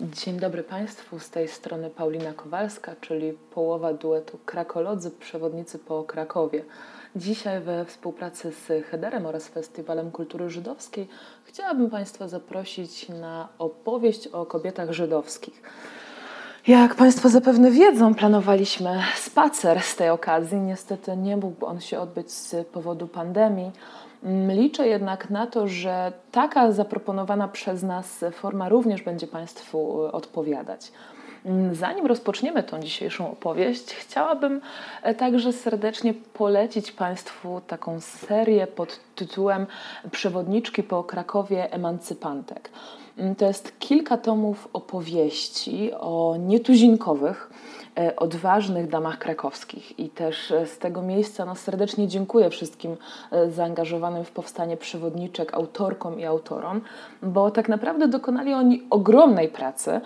Dzień dobry Państwu, z tej strony Paulina Kowalska, czyli połowa duetu Krakolodzy, przewodnicy po Krakowie. Dzisiaj we współpracy z Hederem oraz Festiwalem Kultury Żydowskiej chciałabym Państwa zaprosić na opowieść o kobietach żydowskich. Jak Państwo zapewne wiedzą, planowaliśmy spacer z tej okazji. Niestety nie mógł on się odbyć z powodu pandemii. Liczę jednak na to, że taka zaproponowana przez nas forma również będzie Państwu odpowiadać. Zanim rozpoczniemy tą dzisiejszą opowieść, chciałabym także serdecznie polecić Państwu taką serię pod tytułem Przewodniczki po Krakowie Emancypantek. To jest kilka tomów opowieści o nietuzinkowych, E, odważnych damach krakowskich. I też e, z tego miejsca no, serdecznie dziękuję wszystkim e, zaangażowanym w powstanie przewodniczek, autorkom i autorom, bo tak naprawdę dokonali oni ogromnej pracy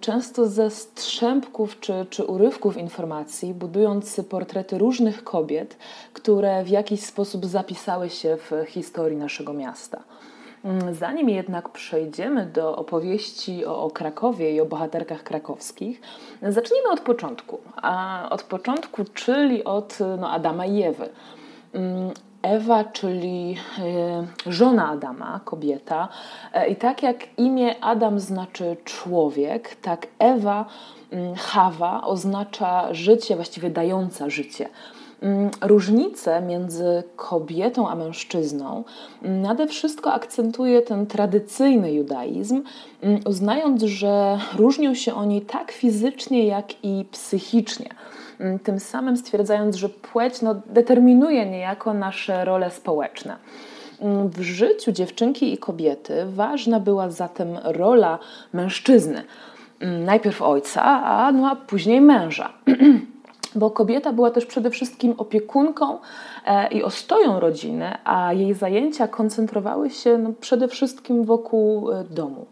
często ze strzępków czy, czy urywków informacji, budując portrety różnych kobiet, które w jakiś sposób zapisały się w historii naszego miasta. Mm, zanim jednak przejdziemy do opowieści o, o, Krakowie i o bohaterkach krakowskich, zacznijmy od początku. A od początku, czyli od no, Adama i Ewy. Mm, Ewa, czyli e, żona Adama, kobieta. E, I tak jak imię Adam znaczy człowiek, tak Ewa, mm, Hawa oznacza życie, właściwie dająca życie. Mm, różnice między kobietą a mężczyzną nade wszystko akcentuje ten tradycyjny judaizm, mm, uznając, że różnią się oni tak fizycznie, jak i psychicznie. Mm, tym samym stwierdzając, że płeć no, determinuje niejako nasze role społeczne. W życiu dziewczynki i kobiety ważna była zatem rola mężczyzny. Najpierw ojca, a, no, a później męża. bo kobieta była też przede wszystkim opiekunką e, i ostoją rodziny, a jej zajęcia koncentrowały się no, przede wszystkim wokół e, domu.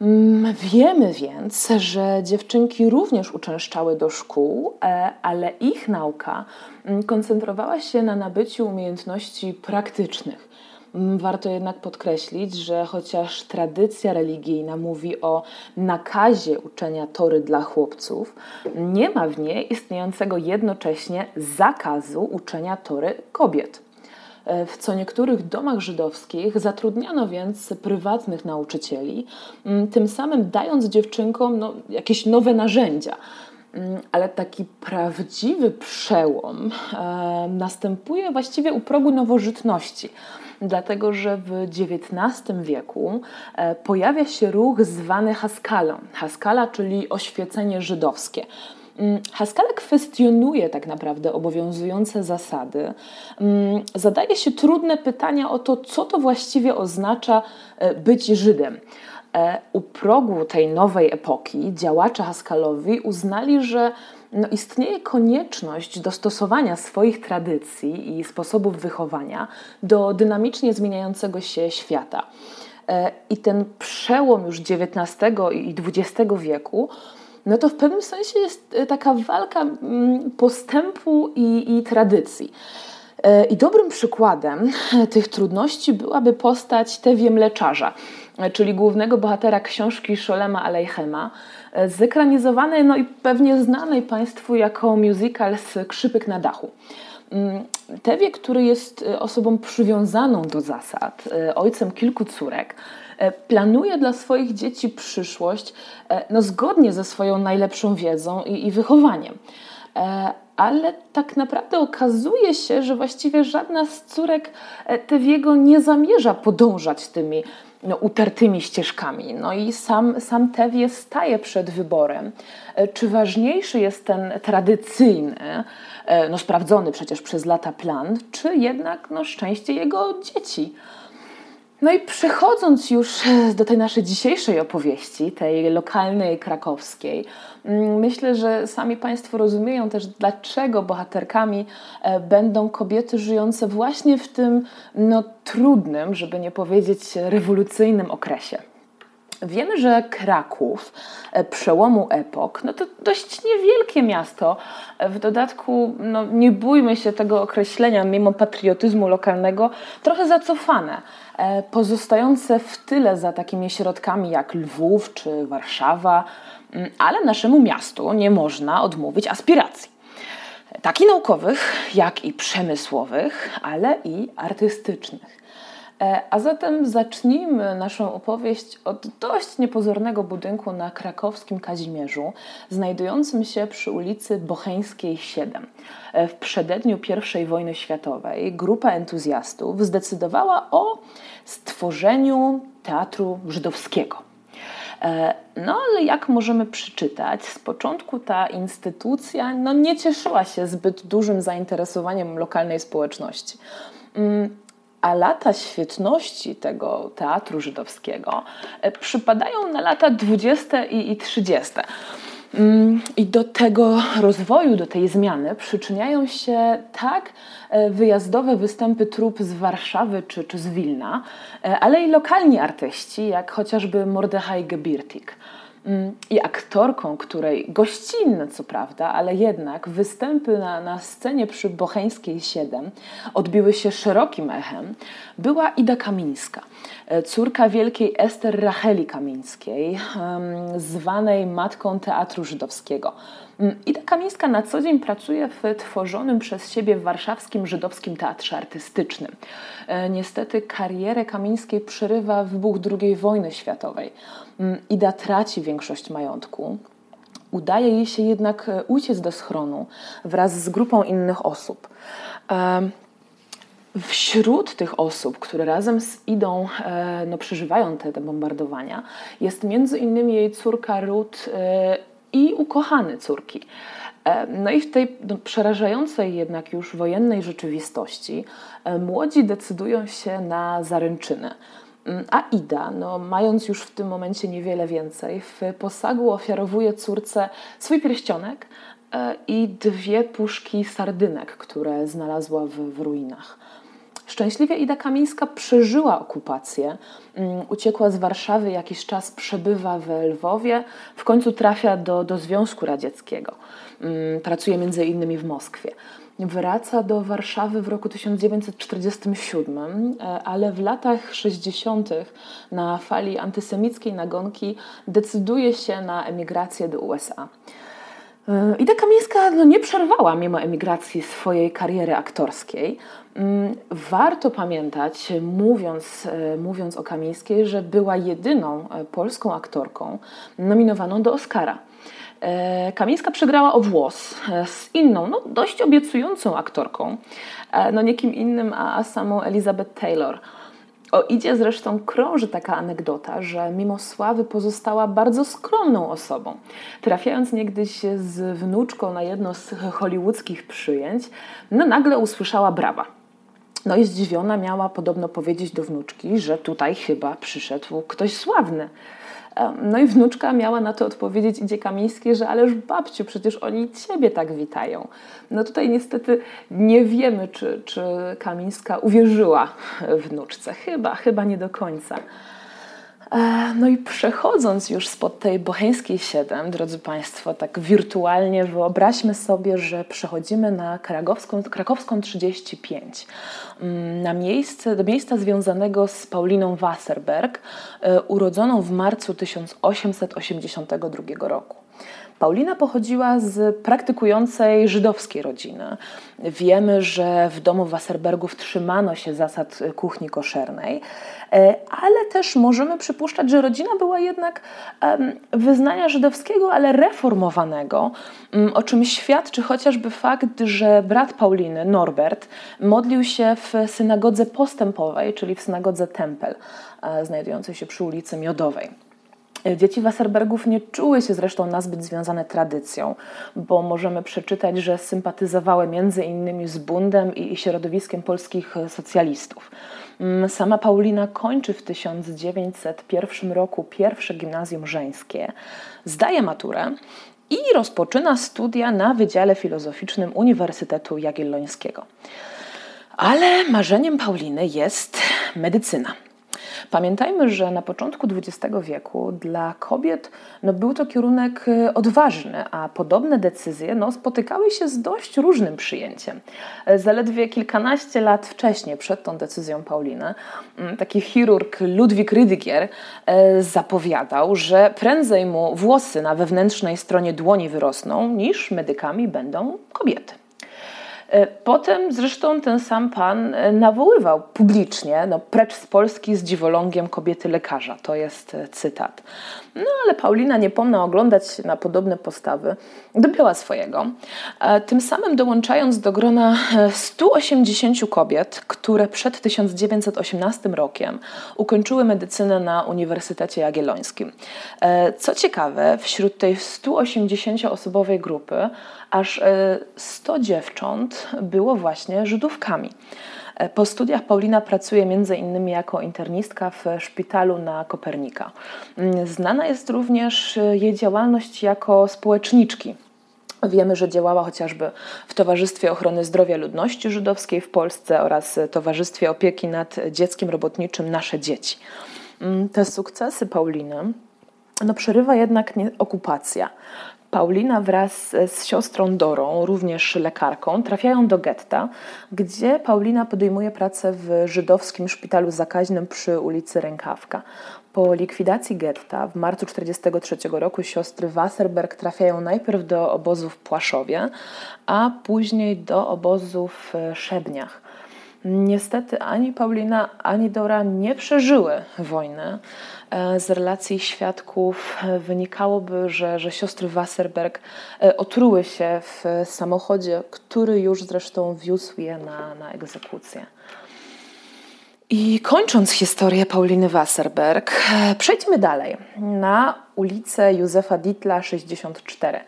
Mm, wiemy więc, że dziewczynki również uczęszczały do szkół, e, ale ich nauka mm, koncentrowała się na nabyciu umiejętności praktycznych. Mm, warto jednak podkreślić, że chociaż tradycja religijna mówi o nakazie uczenia tory dla chłopców, nie ma w niej istniejącego jednocześnie zakazu uczenia tory kobiet. E, w co niektórych domach żydowskich zatrudniano więc prywatnych nauczycieli, mm, tym samym dając dziewczynkom no, jakieś nowe narzędzia. Mm, ale taki prawdziwy przełom e, następuje właściwie u progu nowożytności dlatego że w XIX wieku e, pojawia się ruch zwany Haskalą. Haskala, czyli oświecenie żydowskie. Mm, Haskala kwestionuje tak naprawdę obowiązujące zasady, mm, zadaje się trudne pytania o to, co to właściwie oznacza e, być Żydem. E, u progu tej nowej epoki działacze Haskalowi uznali, że no istnieje konieczność dostosowania swoich tradycji i sposobów wychowania do dynamicznie zmieniającego się świata. E, I ten przełom już XIX i XX wieku, no to w pewnym sensie jest e, taka walka mm, postępu i, i tradycji. E, I dobrym przykładem tych trudności byłaby postać Tewie Mleczarza, czyli głównego bohatera książki Szolema Alejchema, zekranizowanej no i pewnie znanej Państwu jako musical Skrzypek na dachu. Mm, Tewie, który jest e, osobą przywiązaną do zasad, e, ojcem kilku córek, e, planuje dla swoich dzieci przyszłość no, zgodnie ze swoją najlepszą wiedzą i, i wychowaniem. Ale tak naprawdę okazuje się, że właściwie żadna z córek Tewiego nie zamierza podążać tymi no, utartymi ścieżkami. No i sam, sam Tewie staje przed wyborem, e, czy ważniejszy jest ten tradycyjny, e, no, sprawdzony przecież przez lata plan, czy jednak no, szczęście jego dzieci. No i przechodząc już e, do tej naszej dzisiejszej opowieści, tej lokalnej krakowskiej, mm, myślę, że sami Państwo rozumieją też, dlaczego bohaterkami e, będą kobiety żyjące właśnie w tym no, trudnym, żeby nie powiedzieć rewolucyjnym okresie. Wiemy, że Kraków e, przełomu epok, no to dość niewielkie miasto. E, w dodatku, no nie bójmy się tego określenia, mimo patriotyzmu lokalnego, trochę zacofane, e, pozostające w tyle za takimi środkami jak Lwów czy Warszawa, mm, ale naszemu miastu nie można odmówić aspiracji. Tak naukowych, jak i przemysłowych, ale i artystycznych. E, a zatem zacznijmy naszą opowieść od dość niepozornego budynku na krakowskim Kazimierzu, znajdującym się przy ulicy Bocheńskiej 7. E, w przededniu I wojny światowej grupa entuzjastów zdecydowała o stworzeniu teatru żydowskiego. E, no ale jak możemy przeczytać, z początku ta instytucja no, nie cieszyła się zbyt dużym zainteresowaniem lokalnej społeczności. A lata świetności tego teatru żydowskiego e, przypadają na lata 20. i 30. Mm, I do tego rozwoju, do tej zmiany przyczyniają się tak e, wyjazdowe występy trup z Warszawy czy, czy z Wilna, e, ale i lokalni artyści, jak chociażby Mordechai Gebirtik. Mm, i aktorką, której gościnne co prawda, ale jednak występy na, na scenie przy Bocheńskiej 7 odbiły się szerokim echem, była Ida Kamińska, e, córka wielkiej Ester Racheli Kamińskiej, zwanej matką teatru żydowskiego. Mm, Ida Kamińska na co dzień pracuje w tworzonym przez siebie warszawskim żydowskim teatrze artystycznym. E, niestety karierę Kamińskiej przerywa wybuch II wojny światowej. Mm, Ida traci większość majątku. Udaje jej się jednak e, uciec do schronu wraz z grupą innych osób. E, wśród tych osób, które razem z Idą no, przeżywają te, te bombardowania, jest między innymi jej córka Ruth i ukochany córki. E, no i w tej no, przerażającej jednak już wojennej rzeczywistości e, młodzi decydują się na zaręczyny. Mm, a Ida, no, mając już w tym momencie niewiele więcej, w posagu ofiarowuje córce swój pierścionek e, i dwie puszki sardynek, które znalazła w, w ruinach. Szczęśliwie Ida Kamińska przeżyła okupację, mm, uciekła z Warszawy, jakiś czas przebywa w Lwowie, w końcu trafia do, do Związku Radzieckiego. Mm, pracuje między innymi w Moskwie. Wraca do Warszawy w roku 1947, e, ale w latach 60. na fali antysemickiej nagonki decyduje się na emigrację do USA. E, Ida Kamińska no, nie przerwała mimo emigracji swojej kariery aktorskiej. Mm, warto pamiętać, mówiąc, e, mówiąc o Kamińskiej, że była jedyną e, polską aktorką nominowaną do Oscara. Kamińska przegrała o włos z inną, no, dość obiecującą aktorką, no nie kim innym, a samą Elizabeth Taylor. O Idzie zresztą krąży taka anegdota, że mimo sławy pozostała bardzo skromną osobą. Trafiając niegdyś z wnuczką na jedno z hollywoodzkich przyjęć, no nagle usłyszała brawa. No i zdziwiona miała podobno powiedzieć do wnuczki, że tutaj chyba przyszedł ktoś sławny. No i wnuczka miała na to odpowiedzieć Idzie Kamińskiej, że ależ babciu, przecież oni ciebie tak witają. No tutaj niestety nie wiemy, czy, czy Kamińska uwierzyła wnuczce. Chyba, chyba nie do końca. E, no i przechodząc już spod tej bocheńskiej 7, drodzy Państwo, tak wirtualnie wyobraźmy sobie, że przechodzimy na krakowską, krakowską 35, mm, na miejsce, do miejsca związanego z Pauliną Wasserberg, e, urodzoną w marcu 1882 roku. Paulina pochodziła z praktykującej żydowskiej rodziny. Wiemy, że w domu Wasserbergów trzymano się zasad kuchni koszernej, e, ale też możemy przypuszczać, że rodzina była jednak wyznania żydowskiego, ale reformowanego, o czym świadczy chociażby fakt, że brat Pauliny, Norbert, modlił się w synagodze postępowej, czyli w synagodze Tempel, e, znajdującej się przy ulicy Miodowej. Dzieci Wasserbergów nie czuły się zresztą nazbyt związane tradycją, bo możemy przeczytać, że sympatyzowały między innymi z Bundem i środowiskiem polskich socjalistów. Mm, sama Paulina kończy w 1901 roku pierwsze gimnazjum żeńskie, zdaje maturę i rozpoczyna studia na Wydziale Filozoficznym Uniwersytetu Jagiellońskiego. Ale marzeniem Pauliny jest medycyna. Pamiętajmy, że na początku XX wieku dla kobiet no, był to kierunek y, odważny, a podobne decyzje no, spotykały się z dość różnym przyjęciem. Zaledwie kilkanaście lat wcześniej, przed tą decyzją Pauliny, mm, taki chirurg Ludwik Rydigier e, zapowiadał, że prędzej mu włosy na wewnętrznej stronie dłoni wyrosną, niż medykami będą kobiety. E, potem zresztą ten sam pan e, nawoływał publicznie, no, precz z Polski z dziwolągiem kobiety lekarza. To jest e, cytat. No ale Paulina, nie pomna oglądać na podobne postawy, dopięła swojego. Tym samym dołączając do grona 180 kobiet, które przed 1918 rokiem ukończyły medycynę na Uniwersytecie Jagiellońskim. Co ciekawe, wśród tej 180-osobowej grupy aż 100 dziewcząt było właśnie Żydówkami. E, po studiach Paulina pracuje m.in. jako internistka w szpitalu na Kopernika. Mm, znana jest również e, jej działalność jako społeczniczki. Wiemy, że działała chociażby w Towarzystwie Ochrony Zdrowia Ludności Żydowskiej w Polsce oraz Towarzystwie Opieki nad Dzieckiem Robotniczym Nasze Dzieci. Mm, te sukcesy Pauliny no, przerywa jednak okupacja. Paulina wraz z siostrą Dorą, również lekarką, trafiają do getta, gdzie Paulina podejmuje pracę w żydowskim szpitalu zakaźnym przy ulicy Rękawka. Po likwidacji getta w marcu 1943 roku siostry Wasserberg trafiają najpierw do obozu w Płaszowie, a później do obozu w Szebniach. Niestety ani Paulina, ani Dora nie przeżyły wojny. E, z relacji świadków e, wynikałoby, że, że siostry Wasserberg e, otruły się w samochodzie, który już zresztą wiózł je na, na egzekucję. I kończąc historię Pauliny Wasserberg, przejdźmy dalej na ulicę Józefa Ditla 64.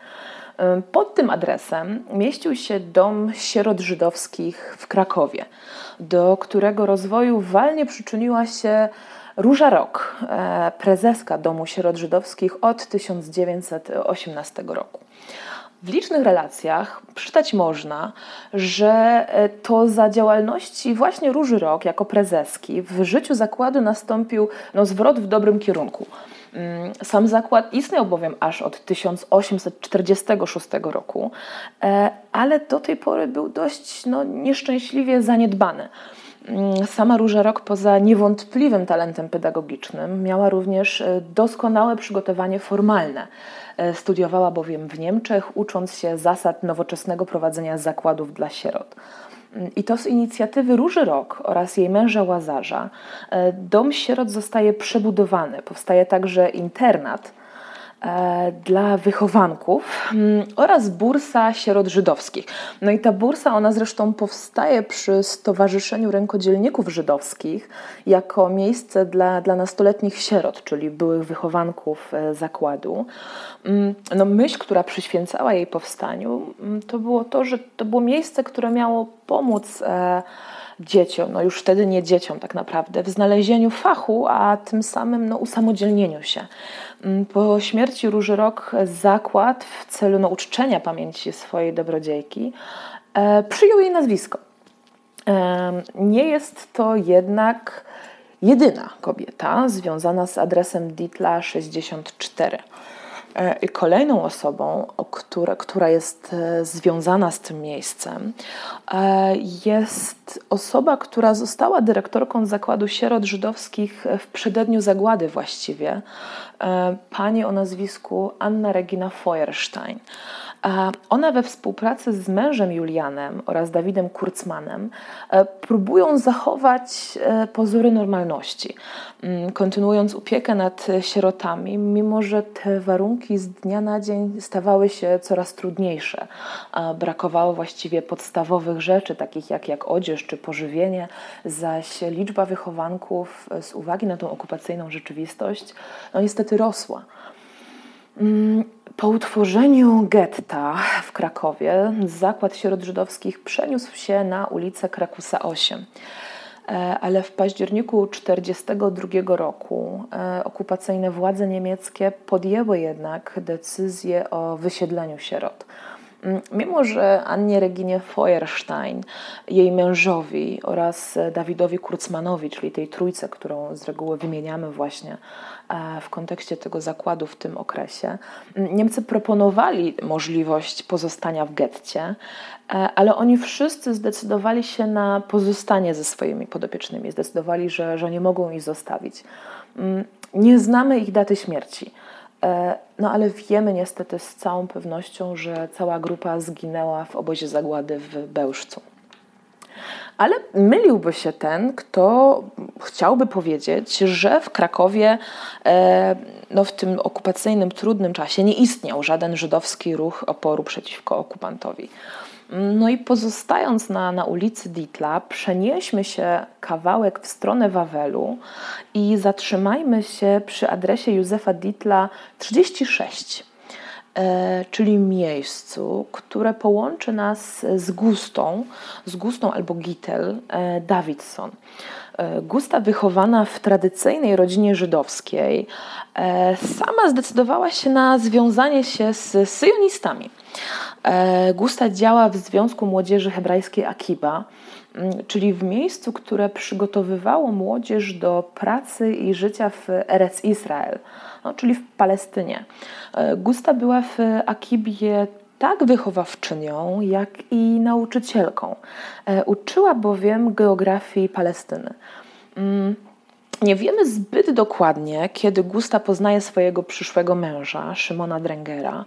Pod tym adresem mieścił się dom sierot żydowskich w Krakowie, do którego rozwoju walnie przyczyniła się Róża Rok, e, prezeska Domu Sierot Żydowskich od 1918 roku. W licznych relacjach przeczytać można, że e, to za działalności właśnie Róży Rok jako prezeski w życiu zakładu nastąpił no, zwrot w dobrym kierunku. Mm, sam zakład istniał bowiem aż od 1846 roku, e, ale do tej pory był dość no, nieszczęśliwie zaniedbany. Mm, sama Róża Rok poza niewątpliwym talentem pedagogicznym miała również e, doskonałe przygotowanie formalne. E, studiowała bowiem w Niemczech, ucząc się zasad nowoczesnego prowadzenia zakładów dla sierot. I to z inicjatywy Róży Rok oraz jej męża Łazarza e, dom sierot zostaje przebudowany. Powstaje także internat, dla wychowanków mm, oraz bursa sierot żydowskich. No i ta bursa, ona zresztą powstaje przy Stowarzyszeniu Rękodzielników Żydowskich jako miejsce dla, dla nastoletnich sierot, czyli byłych wychowanków e, zakładu. Mm, no myśl, która przyświęcała jej powstaniu, mm, to było to, że to było miejsce, które miało pomóc e, dzieciom, no już wtedy nie dzieciom tak naprawdę, w znalezieniu fachu, a tym samym no, usamodzielnieniu się. Mm, po śmierci Róży Rok zakład w celu no, uczczenia pamięci swojej dobrodziejki e, przyjął jej nazwisko. E, nie jest to jednak jedyna kobieta związana z adresem Ditla 64. E, kolejną osobą, która, która jest e, związana z tym miejscem, e, jest osoba, która została dyrektorką zakładu sierot żydowskich w przededniu zagłady właściwie, pani o nazwisku Anna Regina Feuerstein. Ona we współpracy z mężem Julianem oraz Dawidem Kurzmanem e, próbują zachować e, pozory normalności, mm, kontynuując opiekę nad sierotami, mimo że te warunki z dnia na dzień stawały się coraz trudniejsze. Brakowało właściwie podstawowych rzeczy, takich jak, jak odzież czy pożywienie, zaś liczba wychowanków e, z uwagi na tą okupacyjną rzeczywistość no niestety rosła. Mm, po utworzeniu getta w Krakowie zakład sierot żydowskich przeniósł się na ulicę Krakusa 8 e, ale w październiku 1942 roku e, okupacyjne władze niemieckie podjęły jednak decyzję o wysiedleniu sierot. Mm, mimo, że Annie Reginie Feuerstein, jej mężowi oraz Dawidowi Kurzmanowi, czyli tej trójce, którą z reguły wymieniamy właśnie e, w kontekście tego zakładu w tym okresie, mm, Niemcy proponowali możliwość pozostania w getcie, e, ale oni wszyscy zdecydowali się na pozostanie ze swoimi podopiecznymi, zdecydowali, że, że nie mogą ich zostawić. Mm, nie znamy ich daty śmierci. E, no ale wiemy niestety z całą pewnością, że cała grupa zginęła w obozie zagłady w Bełżcu. Ale myliłby się ten, kto chciałby powiedzieć, że w Krakowie e, no, w tym okupacyjnym, trudnym czasie nie istniał żaden żydowski ruch oporu przeciwko okupantowi. No i pozostając na, na ulicy Ditla, przenieśmy się kawałek w stronę Wawelu i zatrzymajmy się przy adresie Józefa Ditla 36, e, czyli miejscu, które połączy nas z Gustą, z Gustą albo Gittel e, Davidson. E, Gusta, wychowana w tradycyjnej rodzinie żydowskiej, sama zdecydowała się na związanie się z syjonistami. E, Gusta działa w Związku Młodzieży Hebrajskiej Akiba, czyli w miejscu, które przygotowywało młodzież do pracy i życia w Erec Israel, no, czyli w Palestynie. Gusta była w Akibie tak wychowawczynią, jak i nauczycielką. Uczyła bowiem geografii Palestyny. Mm, nie wiemy zbyt dokładnie, kiedy Gusta poznaje swojego przyszłego męża, Szymona Drengera,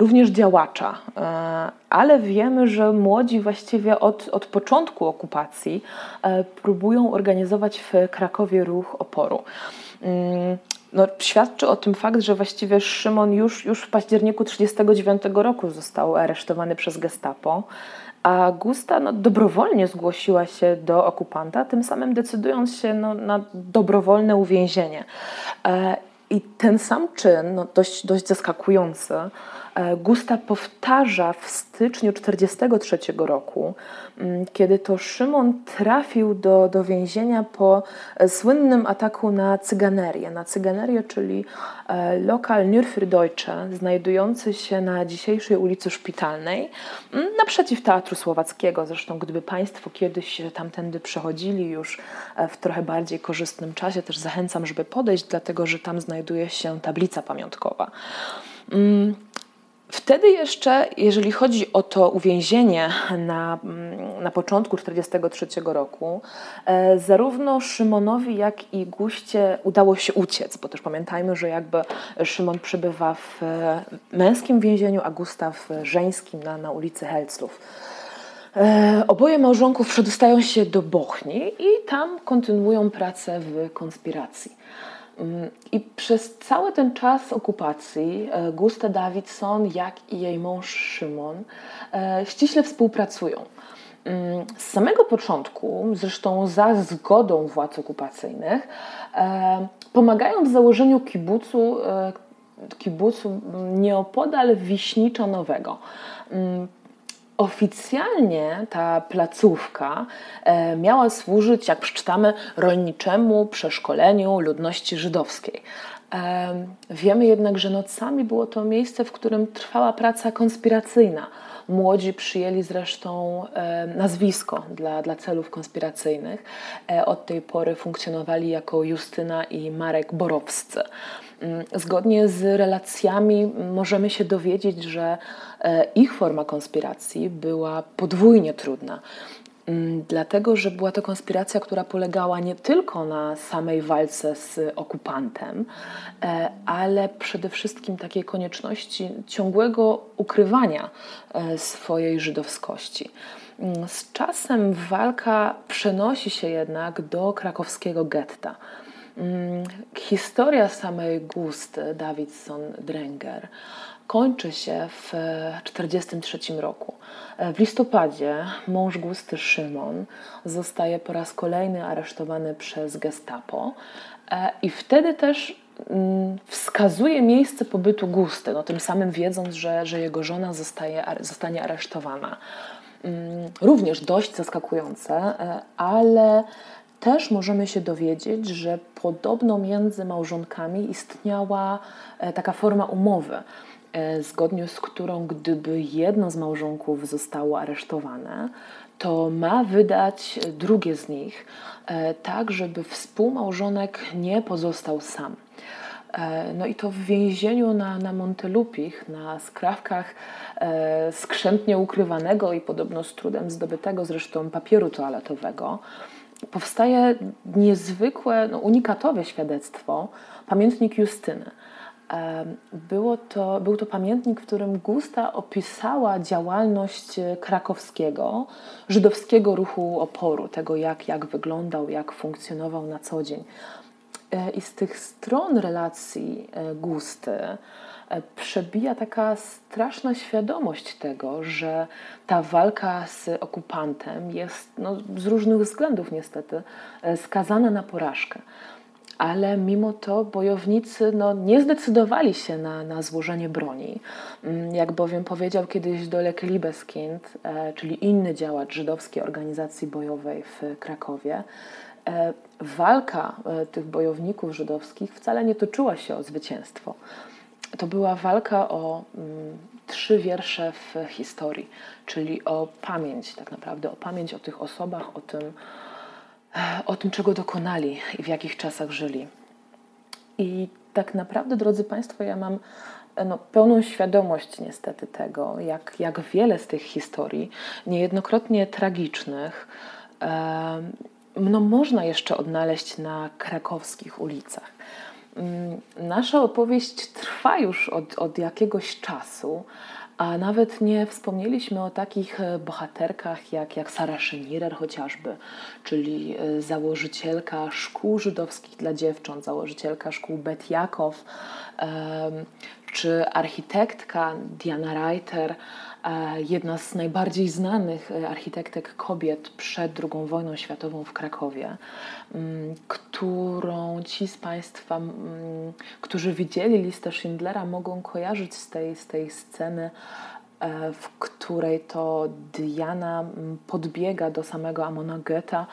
również działacza, e, ale wiemy, że młodzi właściwie od, od początku okupacji e, próbują organizować w Krakowie ruch oporu. Mm, no, świadczy o tym fakt, że właściwie Szymon już, już w październiku 1939 roku został aresztowany przez Gestapo a Gusta no, dobrowolnie zgłosiła się do okupanta, tym samym decydując się no, na dobrowolne uwięzienie. E, I ten sam czyn, no, dość, dość zaskakujący, Gusta powtarza w styczniu 1943 roku, mm, kiedy to Szymon trafił do, do więzienia po e, słynnym ataku na cyganerię. Na cyganerię, czyli e, lokal Nürferdeutsche, znajdujący się na dzisiejszej ulicy Szpitalnej, mm, naprzeciw Teatru Słowackiego. Zresztą, gdyby Państwo kiedyś tamtędy przechodzili już w trochę bardziej korzystnym czasie, też zachęcam, żeby podejść, dlatego że tam znajduje się tablica pamiątkowa. Wtedy jeszcze, jeżeli chodzi o to uwięzienie na, mm, na początku 1943 roku, e, zarówno Szymonowi, jak i Guście udało się uciec, bo też pamiętajmy, że jakby Szymon przebywa w e, męskim więzieniu, a Gustaw w żeńskim na, na ulicy Helclów. E, oboje małżonków przedostają się do Bochni i tam kontynuują pracę w konspiracji. I przez cały ten czas okupacji e, Gusta Davidson, jak i jej mąż Szymon e, ściśle współpracują. Mm, z samego początku, zresztą za zgodą władz okupacyjnych, e, pomagają w założeniu kibucu, kibucu nieopodal Wiśnicza Nowego. Oficjalnie ta placówka e, miała służyć, jak przeczytamy, rolniczemu przeszkoleniu ludności żydowskiej. E, wiemy jednak, że nocami było to miejsce, w którym trwała praca konspiracyjna. Młodzi przyjęli zresztą e, nazwisko dla, dla celów konspiracyjnych. Od tej pory funkcjonowali jako Justyna i Marek Borowscy. Mm, zgodnie z relacjami możemy się dowiedzieć, że e, ich forma konspiracji była podwójnie trudna. Mm, dlatego, że była to konspiracja, która polegała nie tylko na samej walce z okupantem, e, ale przede wszystkim takiej konieczności ciągłego ukrywania e, swojej żydowskości. Mm, z czasem walka przenosi się jednak do krakowskiego getta. Mm, historia samej Gusty Davidson-Drenger kończy się w 1943 roku. W listopadzie mąż Gusty Szymon zostaje po raz kolejny aresztowany przez Gestapo e, i wtedy też mm, wskazuje miejsce pobytu Gusty, no tym samym wiedząc, że, że jego żona zostaje, zostanie aresztowana. Mm, również dość zaskakujące, e, ale też możemy się dowiedzieć, że podobno między małżonkami istniała taka forma umowy, zgodnie z którą gdyby jedno z małżonków zostało aresztowane, to ma wydać drugie z nich, tak żeby współmałżonek nie pozostał sam. E, no i to w więzieniu na, na Montelupich, na skrawkach e, skrzętnie ukrywanego i podobno z trudem zdobytego zresztą papieru toaletowego, powstaje niezwykłe, no, unikatowe świadectwo, pamiętnik Justyny. E, było to, był to pamiętnik, w którym Gusta opisała działalność krakowskiego, żydowskiego ruchu oporu, tego jak, jak wyglądał, jak funkcjonował na co dzień. E, I z tych stron relacji e, Gusty e, przebija taka straszna świadomość tego, że ta walka z okupantem jest no, z różnych względów niestety skazana na porażkę. Ale mimo to bojownicy no, nie zdecydowali się na, na złożenie broni. Mm, jak bowiem powiedział kiedyś Dolek Liebeskind, czyli inny działacz żydowskiej organizacji bojowej w Krakowie, E, walka e, tych bojowników żydowskich wcale nie toczyła się o zwycięstwo. To była walka o mm, trzy wiersze w historii, czyli o pamięć, tak naprawdę, o pamięć o tych osobach, o tym, e, o tym czego dokonali i w jakich czasach żyli. I tak naprawdę, drodzy Państwo, ja mam no, pełną świadomość niestety tego, jak, jak wiele z tych historii, niejednokrotnie tragicznych, no, można jeszcze odnaleźć na krakowskich ulicach. Mm, nasza opowieść trwa już od, od jakiegoś czasu, a nawet nie wspomnieliśmy o takich e, bohaterkach jak, jak Sara Szenirer chociażby, czyli e, założycielka szkół żydowskich dla dziewcząt, założycielka szkół Bet Jakow, czy architektka Diana Reiter, E, jedna z najbardziej znanych e, architektek kobiet przed II wojną światową w Krakowie, mm, którą ci z Państwa, mm, którzy widzieli listę Schindlera, mogą kojarzyć z tej, z tej sceny, e, w której to Diana mm, podbiega do samego Amona Goetha,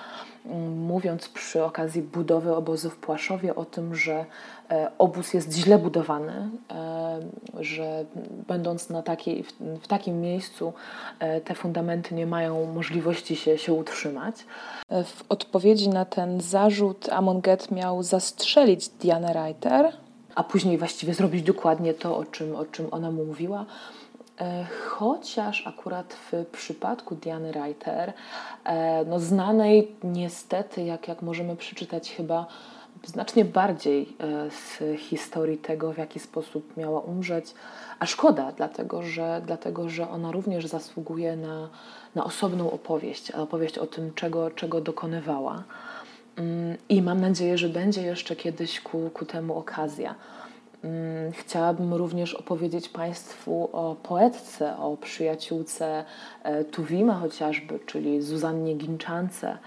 mówiąc przy okazji budowy obozu w Płaszowie o tym, że E, obóz jest źle budowany, e, że będąc na takiej, w takim miejscu e, te fundamenty nie mają możliwości się, się utrzymać. W odpowiedzi na ten zarzut Amon Get miał zastrzelić Dianę Reiter, a później właściwie zrobić dokładnie to, o czym, o czym ona mu mówiła. Chociaż akurat w przypadku Diany Reiter, no znanej niestety, jak, jak możemy przeczytać chyba znacznie bardziej e, z historii tego, w jaki sposób miała umrzeć. A szkoda, dlatego że, dlatego, że ona również zasługuje na, na osobną opowieść, opowieść o tym, czego, czego dokonywała. Mm, I mam nadzieję, że będzie jeszcze kiedyś ku, ku temu okazja. Mm, chciałabym również opowiedzieć Państwu o poetce, o przyjaciółce e, Tuwima chociażby, czyli Zuzannie Ginczance,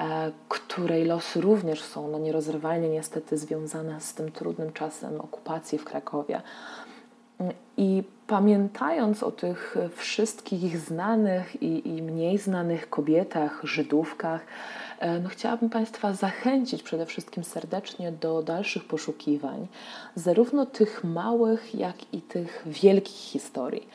E, której losy również są no, nierozerwalnie niestety związane z tym trudnym czasem okupacji w Krakowie. I pamiętając o tych wszystkich znanych i, i mniej znanych kobietach, Żydówkach, e, no chciałabym Państwa zachęcić przede wszystkim serdecznie do dalszych poszukiwań, zarówno tych małych, jak i tych wielkich historii.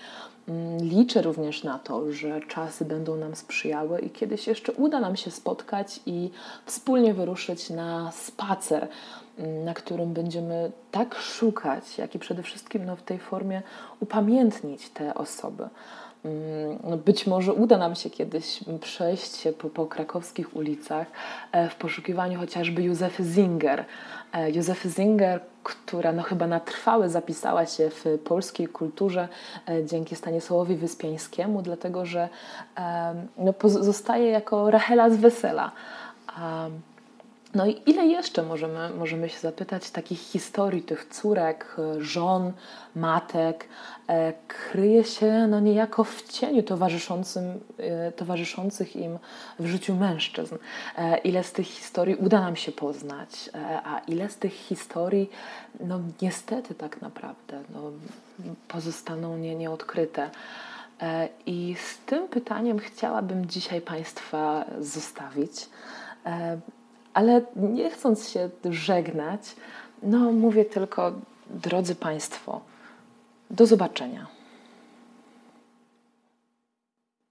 Mm, liczę również na to, że czasy będą nam sprzyjały i kiedyś jeszcze uda nam się spotkać i wspólnie wyruszyć na spacer, mm, na którym będziemy tak szukać, jak i przede wszystkim no, w tej formie upamiętnić te osoby. Mm, no być może uda nam się kiedyś przejść się po, po krakowskich ulicach e, w poszukiwaniu chociażby Józefy Zinger. E, Józefy Zinger, która no chyba na trwałe zapisała się w polskiej kulturze e, dzięki Stanisławowi Wyspiańskiemu, dlatego że no, pozostaje jako Rachela z Wesela. No i ile jeszcze możemy, możemy się zapytać takich historii tych córek, żon, matek, e, kryje się no niejako w cieniu towarzyszącym, e, towarzyszących im w życiu mężczyzn. E, ile z tych historii uda nam się poznać, a ile z tych historii no niestety tak naprawdę no, pozostaną nie, nieodkryte. I z tym pytaniem chciałabym dzisiaj Państwa zostawić Ale nie chcąc się żegnać, no mówię tylko, drodzy Państwo, do zobaczenia.